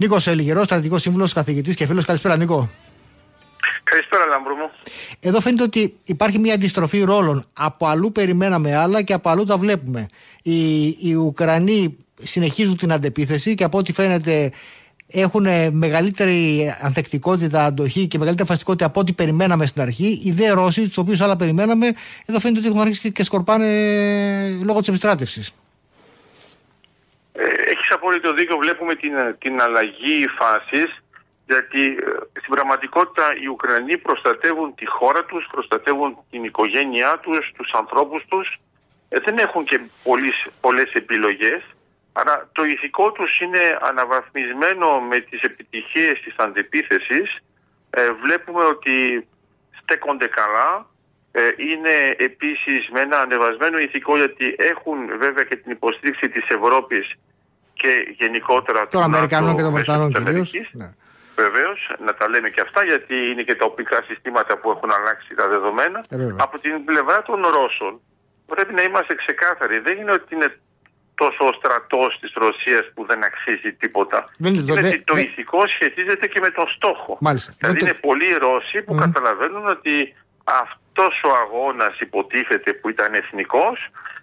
Νίκος Ελιγερός, στρατηγικός σύμβουλος, καθηγητής και φίλος. Καλησπέρα, Νίκο. Καλησπέρα, Λάμπρου μου. Εδώ φαίνεται ότι υπάρχει μια αντιστροφή ρόλων. Από αλλού περιμέναμε άλλα και από αλλού τα βλέπουμε. Οι, οι Ουκρανοί συνεχίζουν την αντεπίθεση και από ό,τι φαίνεται έχουν μεγαλύτερη ανθεκτικότητα, αντοχή και μεγαλύτερη φαστικότητα από ό,τι περιμέναμε στην αρχή. Οι δε Ρώσοι, τους οποίους άλλα περιμέναμε, εδώ φαίνεται ότι έχουν αρχίσει και σκορπάνε λόγω της επιστράτευσης. Ε, Έχει απόλυτο δίκιο. Βλέπουμε την, την αλλαγή φάσης. Γιατί ε, στην πραγματικότητα οι Ουκρανοί προστατεύουν τη χώρα τους, προστατεύουν την οικογένειά τους, τους ανθρώπους τους. Ε, δεν έχουν και πολλές, πολλές επιλογές. Άρα το ηθικό τους είναι αναβαθμισμένο με τις επιτυχίες της αντεπίθεσης. Ε, βλέπουμε ότι στέκονται καλά. Ε, είναι επίσης με ένα ανεβασμένο ηθικό γιατί έχουν βέβαια και την υποστήριξη της Ευρώπης και γενικότερα των Αμερικανών και των Βρετανών κυρίως. Ναι. Βεβαίως, να τα λέμε και αυτά, γιατί είναι και τα οπικά συστήματα που έχουν αλλάξει τα δεδομένα. Ε, Από την πλευρά των Ρώσων, πρέπει να είμαστε ξεκάθαροι. Δεν είναι ότι είναι τόσο ο στρατός της Ρωσίας που δεν αξίζει τίποτα. Δεν είναι το- είναι δεν- ότι το δεν- ηθικό σχετίζεται και με τον στόχο. Μάλιστα. Δηλαδή Δεν το- είναι πολλοί Ρώσοι που Μμμ. καταλαβαίνουν ότι αυτός ο αγώνας υποτίθεται που ήταν εθνικός,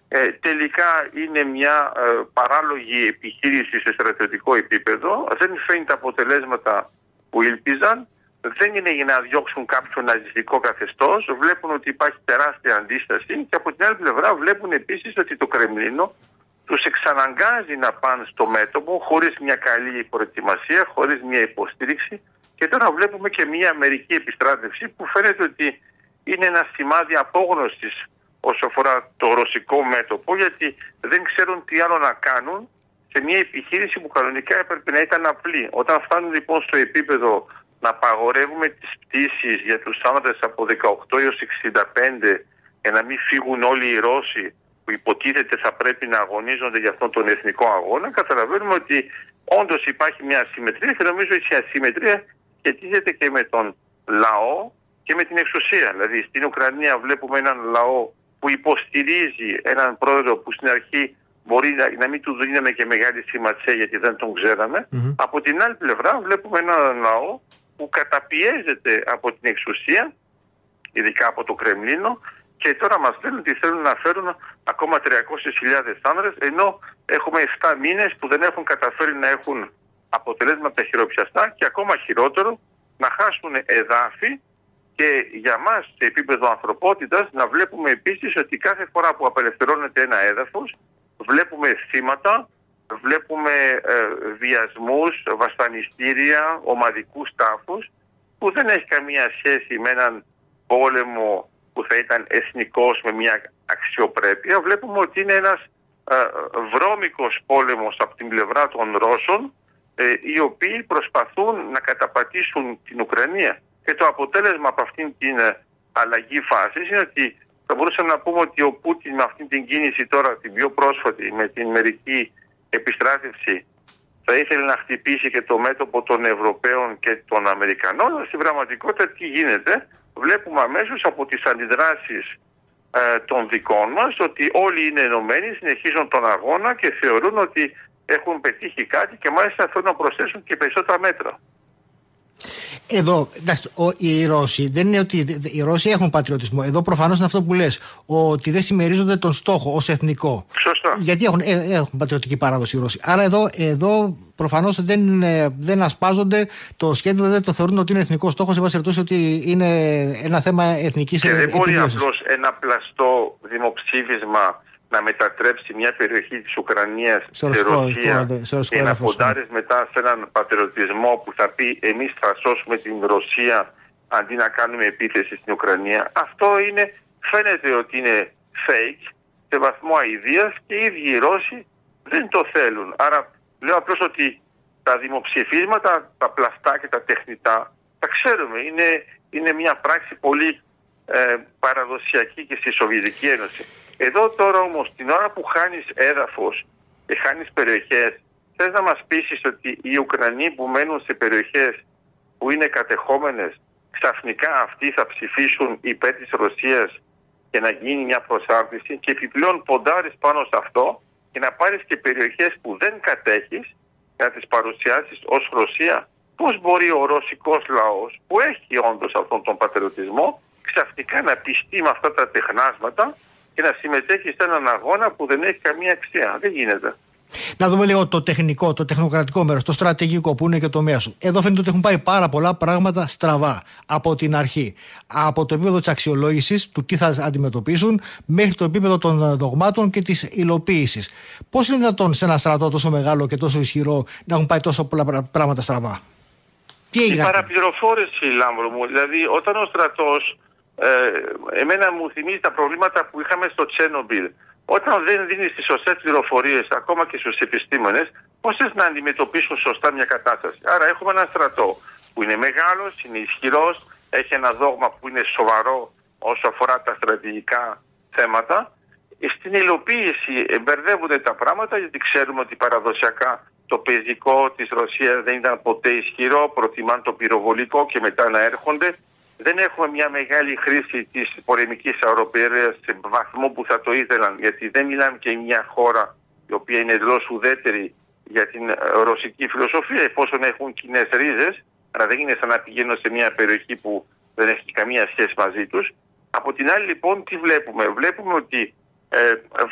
ε, τελικά είναι μια ε, παράλογη επιχείρηση σε στρατιωτικό επίπεδο. Δεν φέρνει τα αποτελέσματα που ήλπιζαν. Δεν είναι για να διώξουν κάποιο ναζιστικό καθεστώς. Βλέπουν ότι υπάρχει τεράστια αντίσταση και από την άλλη πλευρά βλέπουν επίσης ότι το Κρεμλίνο τους εξαναγκάζει να πάνε στο μέτωπο χωρίς μια καλή προετοιμασία, χωρίς μια υποστήριξη και τώρα βλέπουμε και μια μερική επιστράτευση που φαίνεται ότι είναι ένα σημάδι απόγνωσης όσο αφορά το ρωσικό μέτωπο γιατί δεν ξέρουν τι άλλο να κάνουν σε μια επιχείρηση που κανονικά έπρεπε να ήταν απλή. Όταν φτάνουν λοιπόν στο επίπεδο να απαγορεύουμε τις πτήσεις για τους άνδρες από 18 έως 65 για να μην φύγουν όλοι οι Ρώσοι που υποτίθεται θα πρέπει να αγωνίζονται για αυτόν τον εθνικό αγώνα, καταλαβαίνουμε ότι όντως υπάρχει μια ασυμμετρία και νομίζω ότι η ασυμμετρία σχετίζεται και με τον λαό και με την εξουσία. Δηλαδή στην Ουκρανία βλέπουμε έναν λαό που υποστηρίζει έναν πρόεδρο που στην αρχή μπορεί να, να μην του δίναμε και μεγάλη σημασία γιατί δεν τον ξέραμε. Μμμ. Από την άλλη πλευρά βλέπουμε έναν λαό που καταπιέζεται από την εξουσία, ειδικά από το Κρεμλίνο, και τώρα μας λένε ότι θέλουν να φέρουν ακόμα 300.000 άνδρες, ενώ έχουμε 7 μήνες που δεν έχουν καταφέρει να έχουν αποτελέσματα χειροπιαστά και ακόμα χειρότερο να χάσουν εδάφη και για μας σε επίπεδο ανθρωπότητας να βλέπουμε επίσης ότι κάθε φορά που απελευθερώνεται ένα έδαφος βλέπουμε θύματα, βλέπουμε ε, βιασμούς, βασανιστήρια, ομαδικούς τάφους που δεν έχει καμία σχέση με έναν πόλεμο που θα ήταν εθνικός με μια αξιοπρέπεια. Βλέπουμε ότι είναι ένας ε, βρώμικος πόλεμος από την πλευρά των Ρώσων ε, οι οποίοι προσπαθούν να καταπατήσουν την Ουκρανία. Και το αποτέλεσμα από αυτήν την ε, αλλαγή φάσης είναι ότι θα μπορούσαμε να πούμε ότι ο Πούτιν με αυτήν την κίνηση τώρα, την πιο πρόσφατη, με την μερική επιστράτευση, θα ήθελε να χτυπήσει και το μέτωπο των Ευρωπαίων και των Αμερικανών. Αλλά στην πραγματικότητα τι γίνεται, βλέπουμε αμέσως από τις αντιδράσεις ε, των δικών μας ότι όλοι είναι ενωμένοι, συνεχίζουν τον αγώνα και θεωρούν ότι έχουν πετύχει κάτι και μάλιστα θέλουν να προσθέσουν και περισσότερα μέτρα. Εδώ, εντάξει, ο, οι Ρώσοι δεν είναι ότι οι Ρώσοι έχουν πατριωτισμό. Εδώ προφανώς είναι αυτό που λες. Ότι δεν συμμερίζονται τον στόχο ως εθνικό. Σωστά. Γιατί έχουν, ε, έχουν πατριωτική παράδοση οι Ρώσοι. Άρα εδώ, εδώ προφανώς δεν, ε, δεν ασπάζονται το σχέδιο, δεν το θεωρούν ότι είναι εθνικός στόχος. Σε πάση περιπτώσει ότι είναι ένα θέμα εθνικής Και δεν μπορεί επιβίωσης. απλώς ένα πλαστό δημοψήφισμα να μετατρέψει μια περιοχή της Ουκρανίας Σε σε ρωσικό- Ρωσία σε ρωσικό και να έδαφος, ναι. ποντάρεις μετά σε έναν πατριωτισμό που θα πει εμείς θα σώσουμε την Ρωσία αντί να κάνουμε επίθεση στην Ουκρανία. Αυτό είναι, φαίνεται ότι είναι fake σε βαθμό αηδίας και οι ίδιοι οι Ρώσοι δεν το θέλουν. Άρα λέω απλώς ότι τα δημοψηφίσματα, τα πλαστά και τα τεχνητά, τα ξέρουμε. Είναι, είναι μια πράξη πολύ ε, παραδοσιακή και στη Σοβιετική Ένωση. Εδώ τώρα όμως την ώρα που χάνεις έδαφος και χάνεις περιοχές, θες να μας πείσεις ότι οι Ουκρανοί που μένουν σε περιοχές που είναι κατεχόμενες, ξαφνικά αυτοί θα ψηφίσουν υπέρ της Ρωσίας και να γίνει μια προσάρτηση και επιπλέον ποντάρεις πάνω σε αυτό και να πάρεις και περιοχές που δεν κατέχεις να τις παρουσιάσεις ως Ρωσία. Πώς μπορεί ο ρωσικός λαός που έχει όντως αυτόν τον πατριωτισμό ξαφνικά να πιστεί με αυτά τα τεχνάσματα και να συμμετέχει σε έναν αγώνα που δεν έχει καμία αξία. Δεν γίνεται. Να δούμε λίγο το τεχνικό, το τεχνοκρατικό μέρος, το στρατηγικό που είναι και το μέας σου. Εδώ φαίνεται ότι έχουν πάει πάρα πολλά πράγματα στραβά από την αρχή. Από το επίπεδο της αξιολόγησης, του τι θα αντιμετωπίσουν, μέχρι το επίπεδο των δογμάτων και της υλοποίησης. Πώς είναι δυνατόν σε ένα στρατό τόσο μεγάλο και τόσο ισχυρό να έχουν πάει τόσο πολλά πράγματα στραβά; Τι έγινε. Η παραπληροφόρηση, Λάμπρο μου. Δηλαδή, όταν ο στρατός. Ε, εμένα μου θυμίζει τα προβλήματα που είχαμε στο Τσέρνομπιλ όταν δεν δίνεις τις σωστές πληροφορίες ακόμα και στους επιστήμονες, πώς θες να αντιμετωπίσουν σωστά μια κατάσταση; Άρα έχουμε ένα στρατό που είναι μεγάλος, είναι ισχυρός, έχει ένα δόγμα που είναι σοβαρό όσον αφορά τα στρατηγικά θέματα. Στην υλοποίηση μπερδεύονται τα πράγματα γιατί ξέρουμε ότι παραδοσιακά το πεζικό της Ρωσίας δεν ήταν ποτέ ισχυρό, προτιμάν το πυροβολικό και μετά να έρχονται δεν έχουμε μια μεγάλη χρήση της πολεμικής αεροπορίας σε βαθμό που θα το ήθελαν γιατί δεν μιλάμε και μια χώρα η οποία είναι εντελώς ουδέτερη για την ε, ρωσική φιλοσοφία εφόσον έχουν κοινές ρίζες αλλά δεν είναι σαν να πηγαίνω σε μια περιοχή που δεν έχει καμία σχέση μαζί τους. Από την άλλη λοιπόν τι βλέπουμε; Βλέπουμε ότι ε,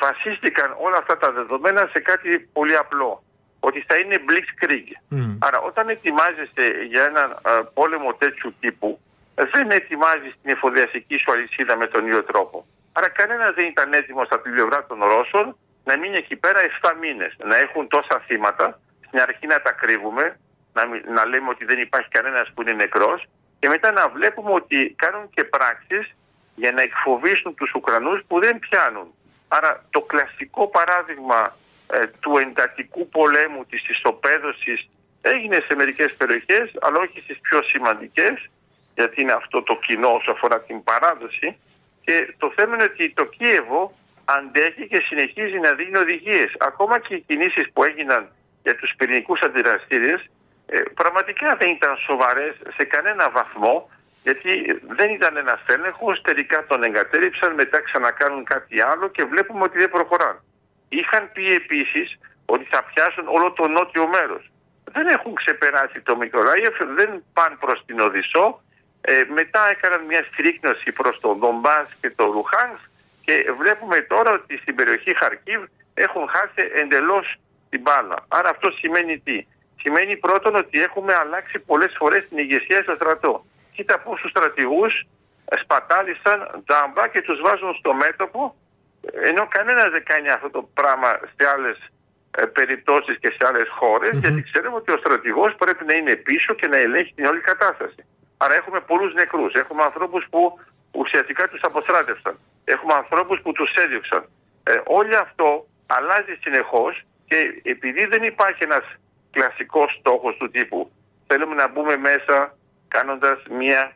βασίστηκαν όλα αυτά τα δεδομένα σε κάτι πολύ απλό. Ότι θα είναι blitzkrieg. Mm. Άρα όταν ετοιμάζεστε για έναν ε, πόλεμο τέτοιου τύπου δεν ετοιμάζει την εφοδιαστική σου αλυσίδα με τον ίδιο τρόπο. Άρα κανένας δεν ήταν έτοιμος από την πλευρά των Ρώσων να μείνει εκεί πέρα 7 μήνες. Να έχουν τόσα θύματα, στην αρχή να τα κρύβουμε, να, να λέμε ότι δεν υπάρχει κανένας που είναι νεκρός και μετά να βλέπουμε ότι κάνουν και πράξεις για να εκφοβήσουν τους Ουκρανούς που δεν πιάνουν. Άρα το κλασικό παράδειγμα ε, του εντατικού πολέμου, της ισοπαίδωσης έγινε σε μερικές περιοχές αλλά όχι στις πιο σημαντικές γιατί είναι αυτό το κοινό όσο αφορά την παράδοση και το θέμα είναι ότι το Κίεβο αντέχει και συνεχίζει να δίνει οδηγίες. Ακόμα και οι κινήσεις που έγιναν για τους πυρηνικούς αντιδραστήριες ε, πραγματικά δεν ήταν σοβαρές σε κανένα βαθμό γιατί δεν ήταν ένας έλεγχο, τελικά τον εγκατέλειψαν, μετά ξανακάνουν κάτι άλλο και βλέπουμε ότι δεν προχωράνε. Είχαν πει επίσης ότι θα πιάσουν όλο το νότιο μέρος. Δεν έχουν ξεπεράσει το Μικολάιεφ, δεν πάνε προς την Οδυσσό, ε, μετά έκαναν μια στρίκνωση προς το Ντομπάς και το Ρουχάνς και βλέπουμε τώρα ότι στην περιοχή Χαρκίβ έχουν χάσει εντελώς την μπάλα. Άρα αυτό σημαίνει τι; Σημαίνει πρώτον ότι έχουμε αλλάξει πολλές φορές την ηγεσία στο στρατό. Κοίτα πόσους στρατηγούς σπατάλησαν τζάμπα και τους βάζουν στο μέτωπο ενώ κανένας δεν κάνει αυτό το πράγμα σε άλλες ε, περιπτώσεις και σε άλλες γιατί ξέρουμε ότι ο στρατηγός πρέπει να είναι πίσω και να ελέγχει την όλη κατάσταση. Άρα έχουμε πολλούς νεκρούς. Έχουμε ανθρώπους που ουσιαστικά τους αποστράτευσαν. Έχουμε ανθρώπους που τους έδιωξαν. Ε, όλο αυτό αλλάζει συνεχώς και επειδή δεν υπάρχει ένας κλασικός στόχος του τύπου θέλουμε να μπούμε μέσα κάνοντας μια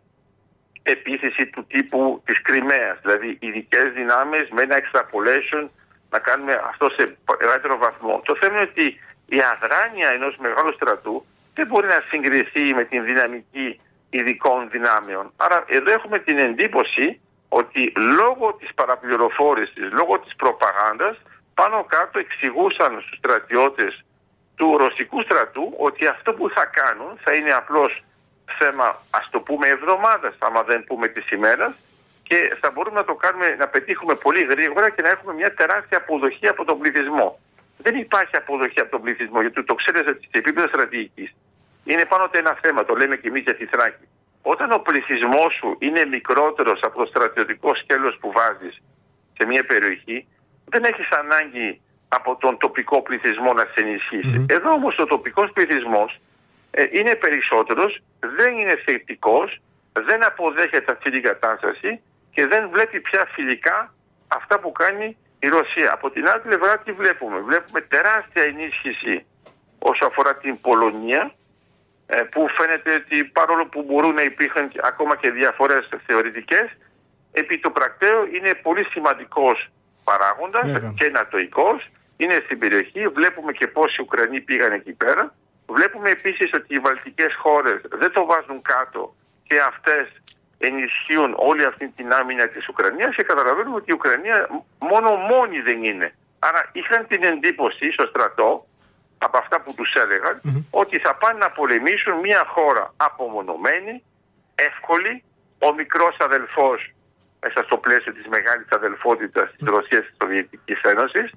επίθεση του τύπου της Κρυμαίας, δηλαδή ειδικές δυνάμεις με ένα extrapolation να κάνουμε αυτό σε μεγαλύτερο βαθμό. Το θέμα είναι ότι η αδράνεια ενός μεγάλου στρατού δεν μπορεί να συγκριθεί με την δυναμική ειδικών δυνάμεων. Άρα εδώ έχουμε την εντύπωση ότι λόγω της παραπληροφόρησης, λόγω της προπαγάνδας, πάνω κάτω εξηγούσαν στους στρατιώτες του ρωσικού στρατού ότι αυτό που θα κάνουν θα είναι απλώς θέμα ας το πούμε εβδομάδας άμα δεν πούμε της ημέρας και θα μπορούμε να το κάνουμε να πετύχουμε πολύ γρήγορα και να έχουμε μια τεράστια αποδοχή από τον πληθυσμό. Δεν υπάρχει αποδοχή από τον πληθυσμό γιατί το ξέρετε σε επίπεδο στρατηγικής είναι πάνω από ένα θέμα, το λέμε και εμείς για τη Θράκη. Όταν ο πληθυσμός σου είναι μικρότερος από το στρατιωτικό σκέλος που βάζεις σε μια περιοχή, δεν έχεις ανάγκη από τον τοπικό πληθυσμό να σε ενισχυσει Εδώ όμως ο τοπικός πληθυσμός ε, είναι περισσότερος, δεν είναι θετικός, δεν αποδέχεται αυτή την κατάσταση και δεν βλέπει πια φιλικά αυτά που κάνει η Ρωσία. Από την άλλη πλευρά τι βλέπουμε; Βλέπουμε τεράστια ενίσχυση όσο αφορά την Πολωνία ε, που φαίνεται ότι παρόλο που μπορούν να υπήρχαν ακόμα και διαφορές θεωρητικές, επί το πρακτέο είναι πολύ σημαντικός παράγοντας yeah. και νατοικός, είναι στην περιοχή, βλέπουμε και πόσοι Ουκρανοί πήγαν εκεί πέρα, βλέπουμε επίσης ότι οι βαλτικές χώρες δεν το βάζουν κάτω και αυτές ενισχύουν όλη αυτή την άμυνα της Ουκρανίας και καταλαβαίνουμε ότι η Ουκρανία μόνο μόνη δεν είναι. Άρα είχαν την εντύπωση στο στρατό από αυτά που τους ελεγαν ότι θα πάνε να πολεμήσουν μια χώρα απομονωμένη, εύκολη, ο μικρός αδελφός μέσα στο πλαίσιο της μεγάλης αδελφότητας της Ρωσίας και της Σοβιετικής Ένωσης.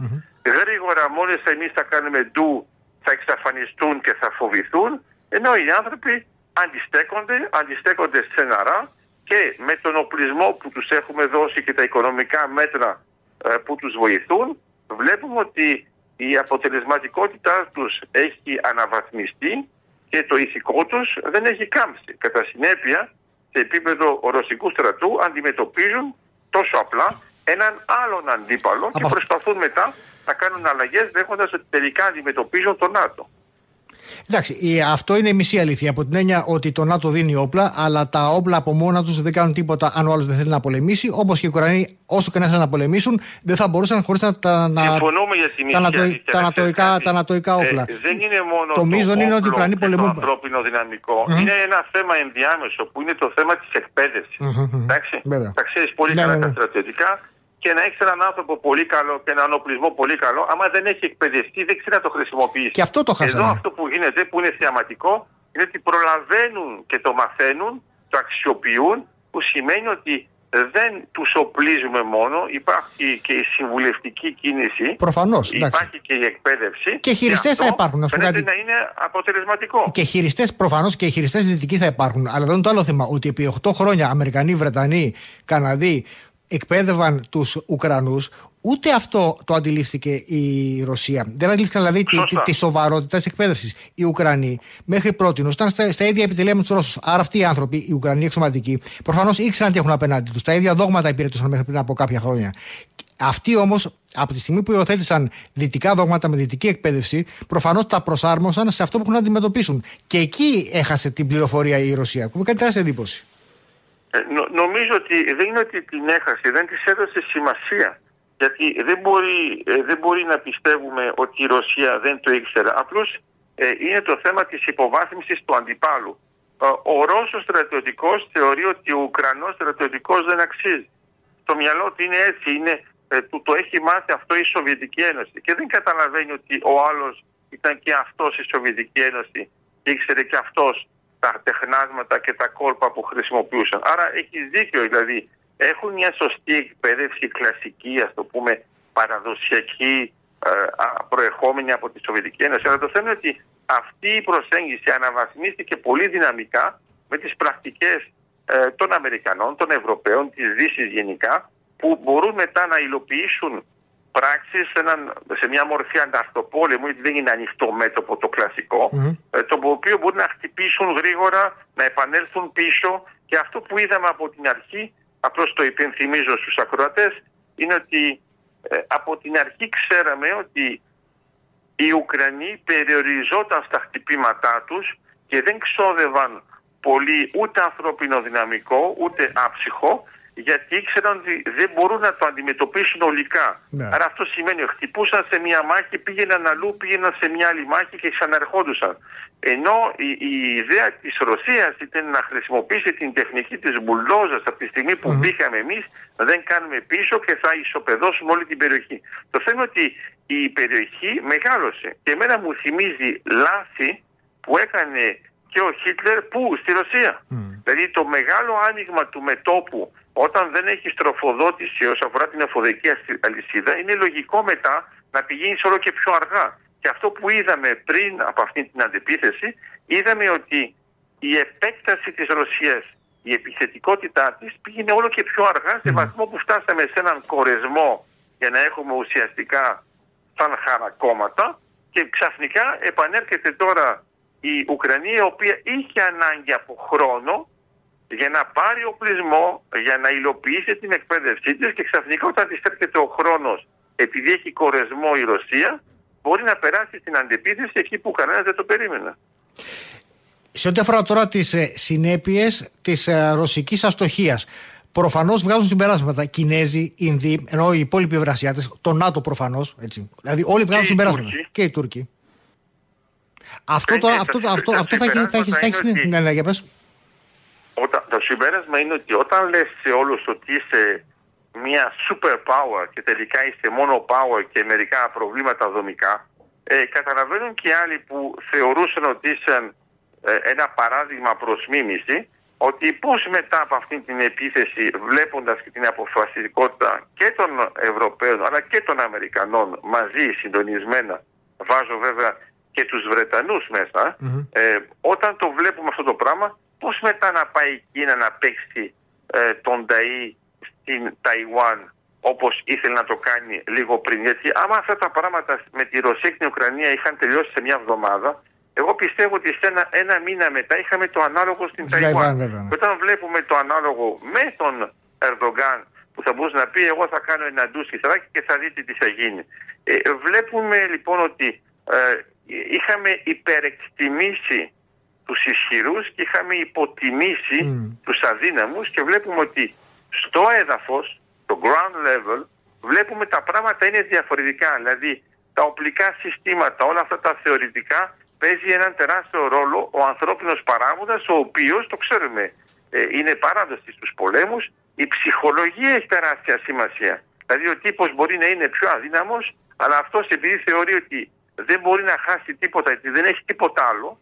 Γρήγορα μόλις εμείς θα κάνουμε ντου θα εξαφανιστούν και θα φοβηθούν, ενώ οι άνθρωποι αντιστέκονται, αντιστέκονται στεναρά και με τον οπλισμό που τους έχουμε δώσει και τα οικονομικά μέτρα ε, που τους βοηθούν, βλέπουμε ότι η αποτελεσματικότητά τους έχει αναβαθμιστεί και το ηθικό τους δεν έχει κάμψει. Κατά συνέπεια, σε επίπεδο ρωσικού στρατού αντιμετωπίζουν τόσο απλά έναν άλλον αντίπαλο και προσπαθούν μετά να κάνουν αλλαγές δέχοντας ότι τελικά αντιμετωπίζουν τον ΝΑΤΟ. Εντάξει, αυτό είναι η μισή αλήθεια. Από την έννοια ότι το ΝΑΤΟ δίνει όπλα, αλλά τα όπλα από μόνα τους δεν κάνουν τίποτα αν ο άλλος δεν θέλει να πολεμήσει. Όπως και οι Ουκρανοί, όσο και να θέλουν να πολεμήσουν, δεν θα μπορούσαν χωρίς να. τα, να, Συμφωνούμε για τη μισή τα, νατοϊκά, τα νατοϊκά ε, όπλα. Ε, δεν είναι μόνο το, το μείζον είναι ότι οι Ουκρανοί πολεμούν. Το ανθρώπινο δυναμικό. Mm-hmm. Είναι ένα θέμα ενδιάμεσο που είναι το θέμα της εκπαίδευσης. Mm-hmm. Εντάξει. Τα ξέρεις πολύ ναι, καλά τα στρατιωτικά και να έχεις έναν άνθρωπο πολύ καλό και έναν οπλισμό πολύ καλό, άμα δεν έχει εκπαιδευτεί, δεν ξέρει να το χρησιμοποιήσει. Και αυτό το χάσαμε. Εδώ αυτό που γίνεται, που είναι θεαματικό, είναι ότι προλαβαίνουν και το μαθαίνουν, το αξιοποιούν, που σημαίνει ότι δεν τους οπλίζουμε μόνο, υπάρχει και η συμβουλευτική κίνηση. Προφανώς. Υπάρχει και η εκπαίδευση. Και χειριστές θα υπάρχουν. Να να είναι αποτελεσματικό. Και χειριστές, προφανώς και χειριστές δυτικοί θα υπάρχουν. Αλλά δεν είναι το άλλο θέμα. Ότι επί 8 χρόνια Αμερικανοί, Βρετανοί, Καναδοί εκπαίδευαν τους Ουκρανούς, ούτε αυτό το αντιλήφθηκε η Ρωσία. Δεν αντιλήφθηκαν δηλαδή τη, τη, τη, σοβαρότητας τη εκπαίδευσης. Οι Ουκρανοί μέχρι πρώτη ήταν στα, στα ίδια επιτελεία με τους Ρώσους. Άρα αυτοί οι άνθρωποι, οι Ουκρανοί εξωματικοί, προφανώς ήξεραν τι έχουν απέναντι τους. Τα ίδια δόγματα υπηρετούσαν μέχρι πριν από κάποια χρόνια. Αυτοί όμως, από τη στιγμή που υιοθέτησαν δυτικά δόγματα με δυτική εκπαίδευση, προφανώς τα προσάρμοσαν σε αυτό που έχουν να αντιμετωπίσουν. Και εκεί έχασε την πληροφορία η Ρωσία. Που κάνει τεράστια εντύπωση. Ε, νο, νομίζω ότι δεν είναι ότι την έχασε, δεν της έδωσε σημασία. Γιατί δεν μπορεί, ε, δεν μπορεί να πιστεύουμε ότι η Ρωσία δεν το ήξερε. Απλώς ε, είναι το θέμα της υποβάθμισης του αντιπάλου. Ο Ρώσος στρατιωτικός θεωρεί ότι ο Ουκρανός στρατιωτικός δεν αξίζει. Το μυαλό του είναι έτσι, είναι, του το έχει μάθει αυτό η Σοβιετική Ένωση. Και δεν καταλαβαίνει ότι ο άλλος ήταν και αυτός η Σοβιετική Ένωση και ήξερε και αυτός τα τεχνάσματα και τα κόλπα που χρησιμοποιούσαν. Άρα έχει δίκιο, δηλαδή έχουν μια σωστή εκπαίδευση κλασική, ας το πούμε παραδοσιακή, ε, προερχόμενη από τη Σοβιετική Ένωση. Αλλά το θέμα είναι ότι αυτή η προσέγγιση αναβαθμίστηκε πολύ δυναμικά με τις πρακτικές ε, των Αμερικανών, των Ευρωπαίων, της Δύσης γενικά, που μπορούν μετά να υλοποιήσουν πράξεις σε, μια μορφή ανταρτοπόλεμου, γιατί δεν είναι ανοιχτό μέτωπο το κλασικό, ε, το οποίο μπορεί να χτυπήσουν γρήγορα, να επανέλθουν πίσω. Και αυτό που είδαμε από την αρχή, απλώς το υπενθυμίζω στους ακροατές, είναι ότι ε, από την αρχή ξέραμε ότι οι Ουκρανοί περιοριζόταν στα χτυπήματά τους και δεν ξόδευαν πολύ ούτε ανθρώπινο δυναμικό, ούτε άψυχο γιατί ήξεραν ότι δεν μπορούν να το αντιμετωπίσουν ολικά. Ναι. Άρα αυτό σημαίνει ότι χτυπούσαν σε μια μάχη, πήγαιναν αλλού, πήγαιναν σε μια άλλη μάχη και ξαναρχόντουσαν. Ενώ η, η ιδέα της Ρωσίας ήταν να χρησιμοποιήσει την τεχνική της μπουλόζα από τη στιγμή που mm. μπήκαμε εμείς, δεν κάνουμε πίσω και θα ισοπεδώσουμε όλη την περιοχή. Το θέμα είναι ότι η περιοχή μεγάλωσε. Και εμένα μου θυμίζει λάθη που έκανε και ο Χίτλερ που στη Ρωσία. Δηλαδή το μεγάλο άνοιγμα του μετόπου όταν δεν έχει τροφοδότηση όσον αφορά την εφοδική αλυσίδα, είναι λογικό μετά να πηγαίνεις όλο και πιο αργά. Και αυτό που είδαμε πριν από αυτή την αντεπίθεση, είδαμε ότι η επέκταση της Ρωσίας, η επιθετικότητά της πήγαινε όλο και πιο αργά σε βαθμό που φτάσαμε σε έναν κορεσμό για να έχουμε ουσιαστικά σαν χαρακόμματα και ξαφνικά επανέρχεται τώρα η Ουκρανία η οποία είχε ανάγκη από χρόνο για να πάρει οπλισμό, για να υλοποιήσει την εκπαίδευσή της και ξαφνικά όταν της έρχεται ο χρόνος, επειδή έχει κορεσμό η Ρωσία, μπορεί να περάσει στην αντεπίθεση εκεί που κανένας δεν το περίμενε. Σε ό,τι αφορά τώρα τις ε, συνέπειες της ε, ρωσικής αστοχίας, προφανώς βγάζουν συμπεράσματα. Κινέζοι, Ινδοί, ενώ οι υπόλοιποι Ευρασιάτες, το ΝΑΤΟ προφανώς. Δηλαδή, όλοι βγάζουν συμπεράσματα. Και οι Τούρκοι. Αυτό, τώρα, αυτό, αυτό, αυτό θα έχει. Θα έχει ναι, ναι, για πες όταν, το συμπέρασμα είναι ότι όταν λες σε όλους ότι είσαι μια super power και τελικά είσαι μόνο power και μερικά προβλήματα δομικά, ε, καταλαβαίνουν και άλλοι που θεωρούσαν ότι ήσαν ε, ένα παράδειγμα προς μίμηση ότι πώς μετά από αυτή την επίθεση βλέποντας και την αποφασιστικότητα και των Ευρωπαίων αλλά και των Αμερικανών μαζί συντονισμένα βάζω βέβαια και τους Βρετανούς ε, όταν το βλέπουμε αυτό το πράγμα πώς μετά να πάει η Κίνα να παίξει ε, τον ΤΑΗ στην Ταϊουάν όπως ήθελε να το κάνει λίγο πριν; Γιατί άμα αυτά τα πράγματα με τη Ρωσία και την Ουκρανία είχαν τελειώσει σε μια εβδομάδα, εγώ πιστεύω ότι σε ένα, ένα μήνα μετά είχαμε το ανάλογο στην Ταϊουάν. Ναι. Και όταν βλέπουμε το ανάλογο με τον Ερντογκάν που θα μπορούσε να πει εγώ θα κάνω ένα ντούσι και θα δείτε τι θα γίνει. Ε, βλέπουμε λοιπόν ότι ε, είχαμε υπερεκτιμήσει τους ισχυρούς και είχαμε υποτιμήσει mm. τους αδύναμους και βλέπουμε ότι στο έδαφος το ground level, βλέπουμε τα πράγματα είναι διαφορετικά. Δηλαδή, τα οπλικά συστήματα, όλα αυτά τα θεωρητικά, παίζει έναν τεράστιο ρόλο ο ανθρώπινος παράγοντας, ο οποίος, το ξέρουμε, ε, είναι παράδοση στους πολέμους. Η ψυχολογία έχει τεράστια σημασία. Δηλαδή, ο τύπος μπορεί να είναι πιο αδύναμος, αλλά αυτός επειδή θεωρεί ότι δεν μπορεί να χάσει τίποτα, γιατί δεν έχει τίποτα άλλο,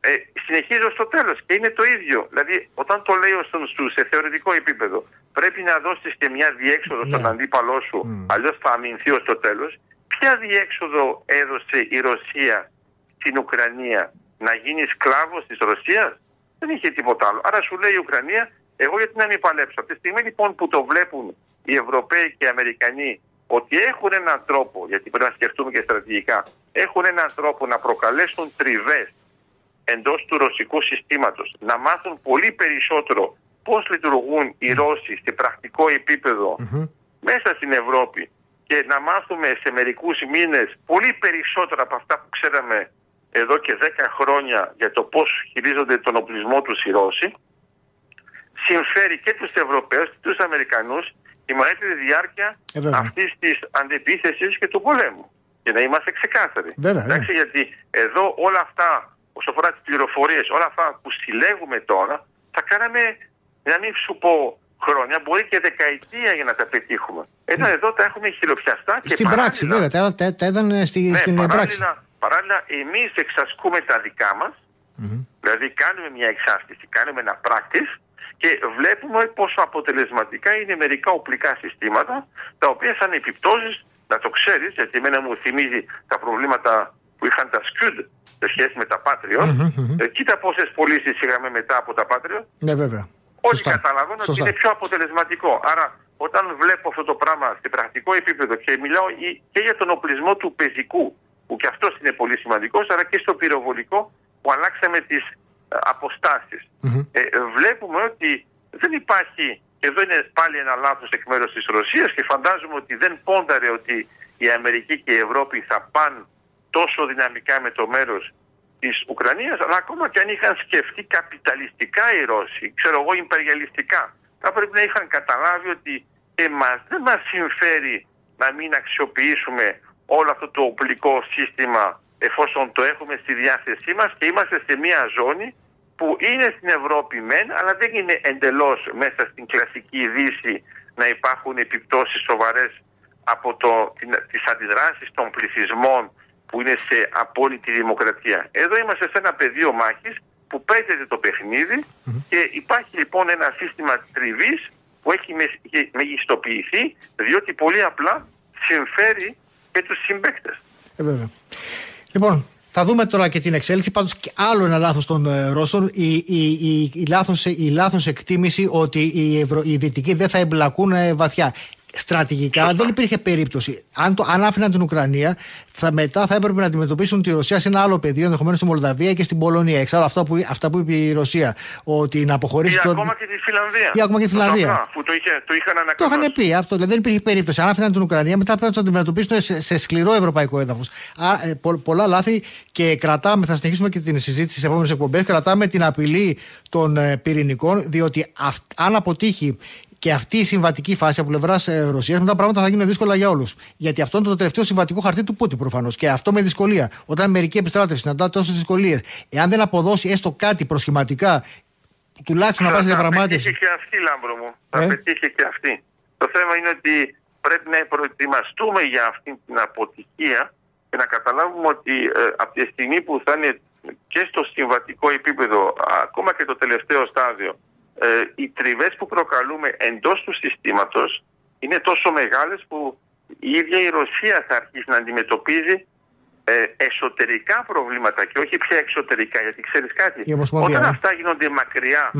ε, συνεχίζω στο τέλος και είναι το ίδιο. Δηλαδή, όταν το λέω στον σου σε θεωρητικό επίπεδο, πρέπει να δώσεις και μια διέξοδο στον ναι. αντίπαλό σου, mm. αλλιώς θα αμυνθεί ως το τέλος. Ποια διέξοδο έδωσε η Ρωσία στην Ουκρανία να γίνει σκλάβος της Ρωσίας, δεν είχε τίποτα άλλο. Άρα σου λέει η Ουκρανία, εγώ γιατί να μην παλέψω. Από τη στιγμή λοιπόν που το βλέπουν οι Ευρωπαίοι και οι Αμερικανοί ότι έχουν έναν τρόπο, γιατί πρέπει να σκεφτούμε και στρατηγικά, έχουν έναν τρόπο να προκαλέσουν τριβές εντός του ρωσικού συστήματος να μάθουν πολύ περισσότερο πώς λειτουργούν οι Ρώσοι σε πρακτικό μέσα στην Ευρώπη και να μάθουμε σε μερικούς μήνες πολύ περισσότερα από αυτά που ξέραμε εδώ και 10 χρόνια για το πώς χειρίζονται τον οπλισμό τους οι Ρώσοι συμφέρει και τους Ευρωπαίους και τους Αμερικανούς η μεγαλύτερη διάρκεια ε, αυτής της αντεπίθεσης και του πολέμου. Για να είμαστε ξεκάθαροι. Βέβαια, Εντάξει, γιατί εδώ όλα αυτά όσον αφορά τις πληροφορίες, όλα αυτά που συλλέγουμε τώρα, θα κάναμε, να μην σου πω χρόνια, μπορεί και δεκαετία για να τα πετύχουμε. Ενώ ναι. εδώ τα έχουμε χειροπιαστά και Στην πράξη, βέβαια, τα, τα, τα είδαν στη, ναι, στην παράλληλα, πράξη. Παράλληλα, εμείς εξασκούμε τα δικά μας, δηλαδή κάνουμε μια εξάσκηση, κάνουμε ένα practice και βλέπουμε πόσο αποτελεσματικά είναι μερικά οπλικά συστήματα, τα οποία σαν επιπτώσεις, να το ξέρεις, γιατί εμένα μου θυμίζει τα προβλήματα που είχαν τα Scud σε σχέση με τα Patriot. Mm-hmm, ε, κοίτα πόσες πωλήσεις είχαμε μετά από τα Patriot. Ναι, βέβαια. Όλοι καταλαβαίνουν ότι είναι πιο αποτελεσματικό. Άρα, όταν βλέπω αυτό το πράγμα σε πρακτικό επίπεδο και μιλάω και για τον οπλισμό του πεζικού, που και αυτός είναι πολύ σημαντικός, αλλά και στο πυροβολικό που αλλάξαμε τις ε, αποστάσεις. Ε, βλέπουμε ότι δεν υπάρχει, και εδώ είναι πάλι ένα λάθος εκ μέρους της Ρωσίας και φαντάζομαι ότι δεν πόνταρε ότι η Αμερική και η Ευρώπη θα πάνε τόσο δυναμικά με το μέρος της Ουκρανίας, αλλά ακόμα και αν είχαν σκεφτεί καπιταλιστικά οι Ρώσοι, ξέρω εγώ, υπεριαλιστικά, θα πρέπει να είχαν καταλάβει ότι εμάς δεν μας συμφέρει να μην αξιοποιήσουμε όλο αυτό το οπλικό σύστημα εφόσον το έχουμε στη διάθεσή μας και είμαστε σε μια ζώνη που είναι στην Ευρώπη μεν, αλλά δεν είναι εντελώς μέσα στην κλασική δύση να υπάρχουν επιπτώσεις σοβαρές από το, τις αντιδράσεις των πληθυσμών που είναι σε απόλυτη δημοκρατία. Εδώ είμαστε σε ένα πεδίο μάχης που παίζεται το παιχνιδι και υπάρχει λοιπόν ένα σύστημα τριβής που έχει μεγιστοποιηθεί διότι πολύ απλά συμφέρει και τους συμπαίκτες. Ε, βέβαια. Λοιπόν, θα δούμε τώρα και την εξέλιξη. Πάντως άλλο ένα λάθος των ε, Ρώσων. Η, η, η, η, λάθος, η λάθος εκτίμηση ότι οι, Ευρω... οι Δυτικοί δεν θα εμπλακούν ε, βαθιά στρατηγικά δεν υπήρχε περίπτωση. Αν, το, αν άφηναν την Ουκρανία, θα, μετά θα έπρεπε να αντιμετωπίσουν τη Ρωσία σε ένα άλλο πεδίο, ενδεχομένως στη Μολδαβία και στην Πολωνία. Εξάλλου αυτά που, αυτά που είπε η Ρωσία, ότι να αποχωρήσει. Ή το... ακόμα και τη Φιλανδία. Ή ακόμα και τη Φιλανδία. Που το, είχε, το είχαν ανακοινώσει. Το είχαν πει αυτό. Δηλαδή δεν υπήρχε περίπτωση. Αν άφηναν την Ουκρανία, μετά πρέπει να τους αντιμετωπίσουν σε, σε σκληρό ευρωπαϊκό έδαφος. Ε, πο, πολλά λάθη και κρατάμε, θα συνεχίσουμε και την συζήτηση στις επόμενες εκπομπές. Κρατάμε την απειλή των ε, πυρηνικών, διότι αν αποτύχει και αυτή η συμβατική φάση από πλευράς ε, Ρωσίας, μετά πράγματα θα γίνουν δύσκολα για όλους. Γιατί αυτό είναι το τελευταίο συμβατικό χαρτί του Πούτιν προφανώς. Και αυτό με δυσκολία. Όταν μερική επιστράτευση συναντά τόσες δυσκολίες, εάν δεν αποδώσει έστω κάτι προσχηματικά, τουλάχιστον να πάει σε διαπραγμάτευση. Θα πετύχει και αυτή, λάμπρο μου. Θα ε; πετύχει και αυτή. Το θέμα είναι ότι πρέπει να προετοιμαστούμε για αυτή την αποτυχία και να καταλάβουμε ότι ε, από τη στιγμή που θα είναι και στο συμβατικό επίπεδο, ακόμα και το τελευταίο στάδιο, ε, οι τριβές που προκαλούμε εντός του συστήματος είναι τόσο μεγάλες που η ίδια η Ρωσία θα αρχίσει να αντιμετωπίζει ε, εσωτερικά προβλήματα και όχι πια εξωτερικά. Γιατί ξέρεις κάτι, όταν ε. αυτά γίνονται μακριά,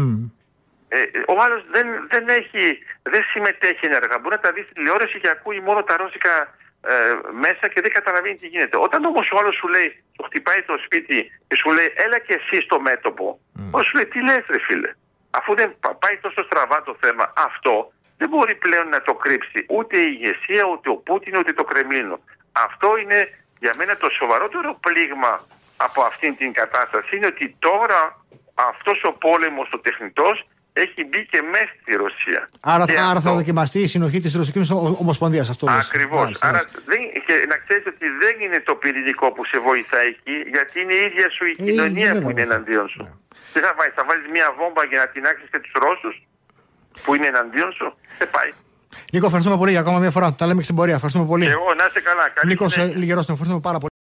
ε, ο άλλος δεν, δεν, έχει, δεν συμμετέχει ενεργά. Μπορεί να τα δεις στη τηλεόραση και ακούει μόνο τα ρώσικα ε, μέσα και δεν καταλαβαίνει τι γίνεται. Όταν όμως ο άλλος σου λέει, σου χτυπάει το σπίτι και σου λέει έλα και εσύ στο μέτωπο, mm. σου λέει τι λες ρε φίλε. Αφού δεν πάει τόσο στραβά το θέμα αυτό, δεν μπορεί πλέον να το κρύψει ούτε η ηγεσία, ούτε ο Πούτιν, ούτε το Κρεμλίνο. Αυτό είναι για μένα το σοβαρότερο πλήγμα από αυτήν την κατάσταση είναι ότι τώρα αυτός ο πόλεμος ο τεχνητός έχει μπει και μέσα στη Ρωσία. Άρα, θα, άρα θα δοκιμαστεί η συνοχή της Ρωσικής Ομοσπονδίας αυτό. Ακριβώς. Άρα δεν, και να ξέρεις ότι δεν είναι το πυρηνικό που σε βοηθάει εκεί γιατί είναι η ίδια σου η ε, κοινωνία που είναι εναντίον σου. Ναι. Τι θα βάλεις, θα βάλεις μια βόμβα για να τεινάξεις και τους Ρώσους που είναι εναντίον σου; Δεν πάει. Νίκο, ευχαριστούμε πολύ για ακόμα μια φορά. Τα λέμε και στην πορεία. Ευχαριστούμε πολύ. Και εγώ, να είστε καλά. Νίκος, ε, λιγερός, ευχαριστούμε πάρα πολύ.